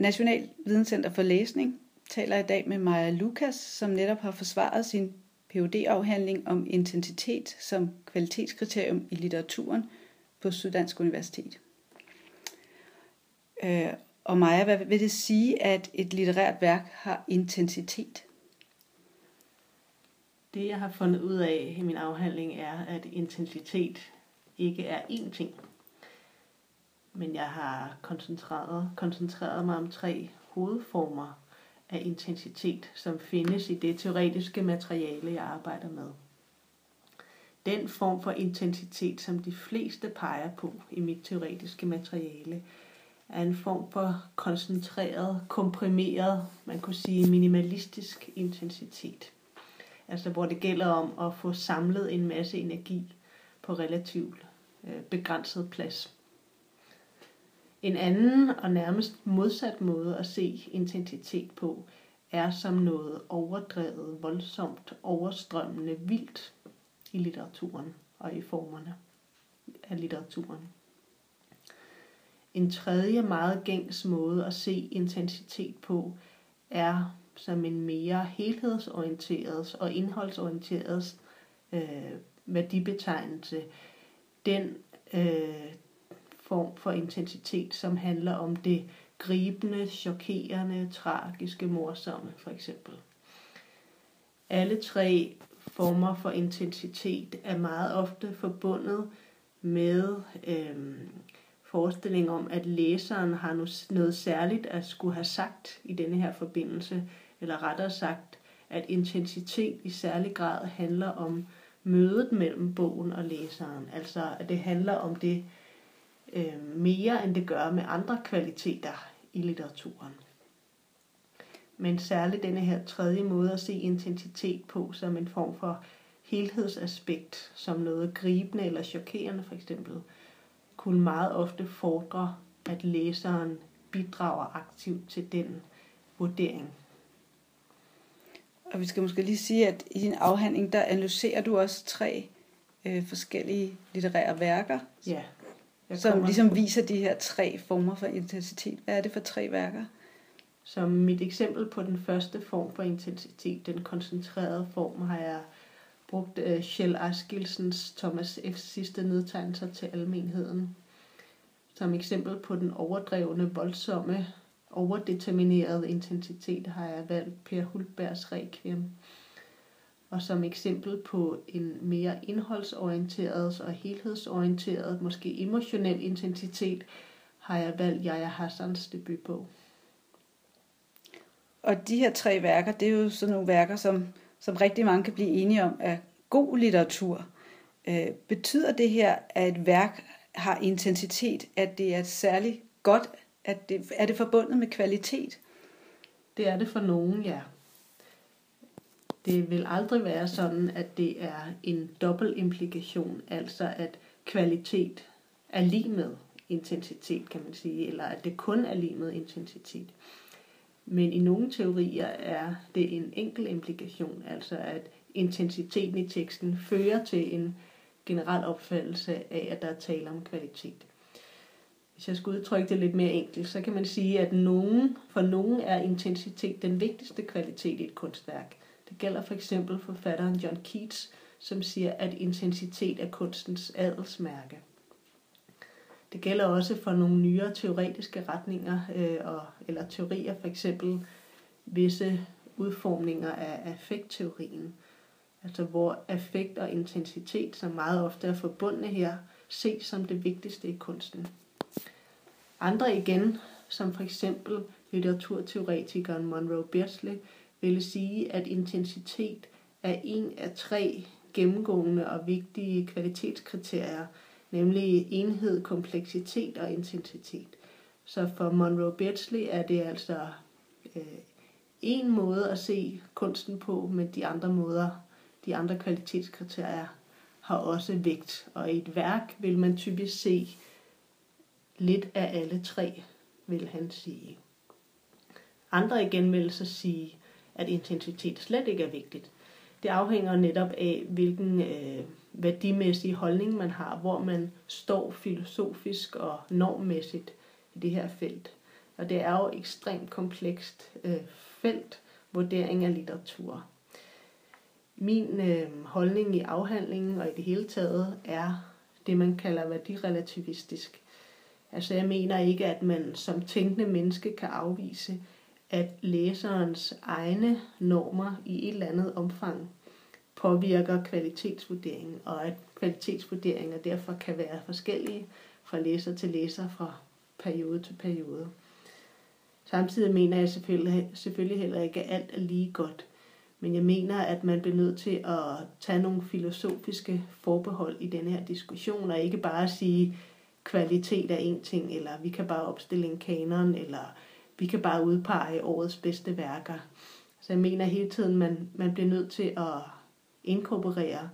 National Videnscenter for Læsning taler i dag med Maja Lukas, som netop har forsvaret sin phd afhandling om intensitet som kvalitetskriterium i litteraturen på Syddansk Universitet. Øh, og Maja, hvad vil det sige, at et litterært værk har intensitet? Det, jeg har fundet ud af i min afhandling, er, at intensitet ikke er én ting. Men jeg har koncentreret, koncentreret mig om tre hovedformer af intensitet, som findes i det teoretiske materiale, jeg arbejder med. Den form for intensitet, som de fleste peger på i mit teoretiske materiale, er en form for koncentreret, komprimeret, man kunne sige minimalistisk intensitet. Altså hvor det gælder om at få samlet en masse energi på relativt øh, begrænset plads. En anden og nærmest modsat måde at se intensitet på, er som noget overdrevet, voldsomt, overstrømmende, vildt i litteraturen og i formerne af litteraturen. En tredje meget gængs måde at se intensitet på er som en mere helhedsorienteret og indholdsorienteret øh, værdibetegnelse. Den øh, form for intensitet, som handler om det gribende, chokerende, tragiske, morsomme for eksempel. Alle tre former for intensitet er meget ofte forbundet med øh, forestilling om, at læseren har noget særligt at skulle have sagt i denne her forbindelse, eller rettere sagt, at intensitet i særlig grad handler om mødet mellem bogen og læseren. Altså, at det handler om det øh, mere, end det gør med andre kvaliteter i litteraturen. Men særligt denne her tredje måde at se intensitet på som en form for helhedsaspekt, som noget gribende eller chokerende for eksempel, kunne meget ofte fordre, at læseren bidrager aktivt til den vurdering. Og vi skal måske lige sige, at i din afhandling, der analyserer du også tre øh, forskellige litterære værker. Ja. Som ligesom viser de her tre former for intensitet. Hvad er det for tre værker? Som mit eksempel på den første form for intensitet, den koncentrerede form, har jeg brugt uh, Kjell Askilsens Thomas F. sidste nedtegnelser til almenheden. Som eksempel på den overdrevne, voldsomme, overdeterminerede intensitet har jeg valgt Per Hultbergs Requiem. Og som eksempel på en mere indholdsorienteret og helhedsorienteret, måske emotionel intensitet, har jeg valgt Jaja Hassans debutbog. Og de her tre værker, det er jo sådan nogle værker, som, som rigtig mange kan blive enige om er god litteratur. Øh, betyder det her, at et værk har intensitet, at det er særligt godt, at det, er det forbundet med kvalitet? Det er det for nogen, ja. Det vil aldrig være sådan, at det er en dobbelt implikation, altså at kvalitet er lige med intensitet, kan man sige, eller at det kun er lige med intensitet. Men i nogle teorier er det en enkel implikation, altså at intensiteten i teksten fører til en generel opfattelse af, at der er tale om kvalitet. Hvis jeg skulle udtrykke det lidt mere enkelt, så kan man sige, at nogen, for nogen er intensitet den vigtigste kvalitet i et kunstværk. Det gælder for eksempel forfatteren John Keats, som siger, at intensitet er kunstens adelsmærke. Det gælder også for nogle nyere teoretiske retninger, øh, og, eller teorier, for eksempel visse udformninger af affektteorien, altså hvor affekt og intensitet, som meget ofte er forbundne her, ses som det vigtigste i kunsten. Andre igen, som for eksempel litteraturteoretikeren Monroe Beardsley, ville sige, at intensitet er en af tre gennemgående og vigtige kvalitetskriterier, nemlig enhed, kompleksitet og intensitet. Så for Monroe Beardsley er det altså øh, en måde at se kunsten på, men de andre måder, de andre kvalitetskriterier har også vægt. Og i et værk vil man typisk se lidt af alle tre, vil han sige. Andre igen vil så sige, at intensitet slet ikke er vigtigt. Det afhænger netop af, hvilken øh, værdimæssig holdning man har, hvor man står filosofisk og normmæssigt i det her felt. Og det er jo et ekstremt komplekst øh, felt, vurdering af litteratur. Min øh, holdning i afhandlingen og i det hele taget er det, man kalder værdirelativistisk. Altså jeg mener ikke, at man som tænkende menneske kan afvise, at læserens egne normer i et eller andet omfang påvirker kvalitetsvurderingen, og at kvalitetsvurderinger derfor kan være forskellige fra læser til læser, fra periode til periode. Samtidig mener jeg selvfølgelig, selvfølgelig heller ikke, at alt er lige godt. Men jeg mener, at man bliver nødt til at tage nogle filosofiske forbehold i denne her diskussion, og ikke bare sige, kvalitet er en ting, eller vi kan bare opstille en kanon, eller vi kan bare udpege årets bedste værker. Så jeg mener hele tiden, man, man bliver nødt til at inkorporere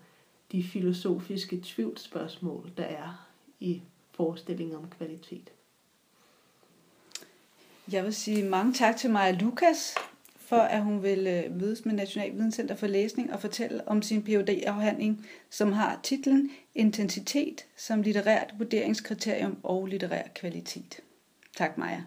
de filosofiske tvivlsspørgsmål, der er i forestillingen om kvalitet. Jeg vil sige mange tak til Maja Lukas, for at hun vil øh, mødes med National Videnscenter for Læsning og fortælle om sin phd afhandling som har titlen Intensitet som litterært vurderingskriterium og litterær kvalitet. Tak Maja.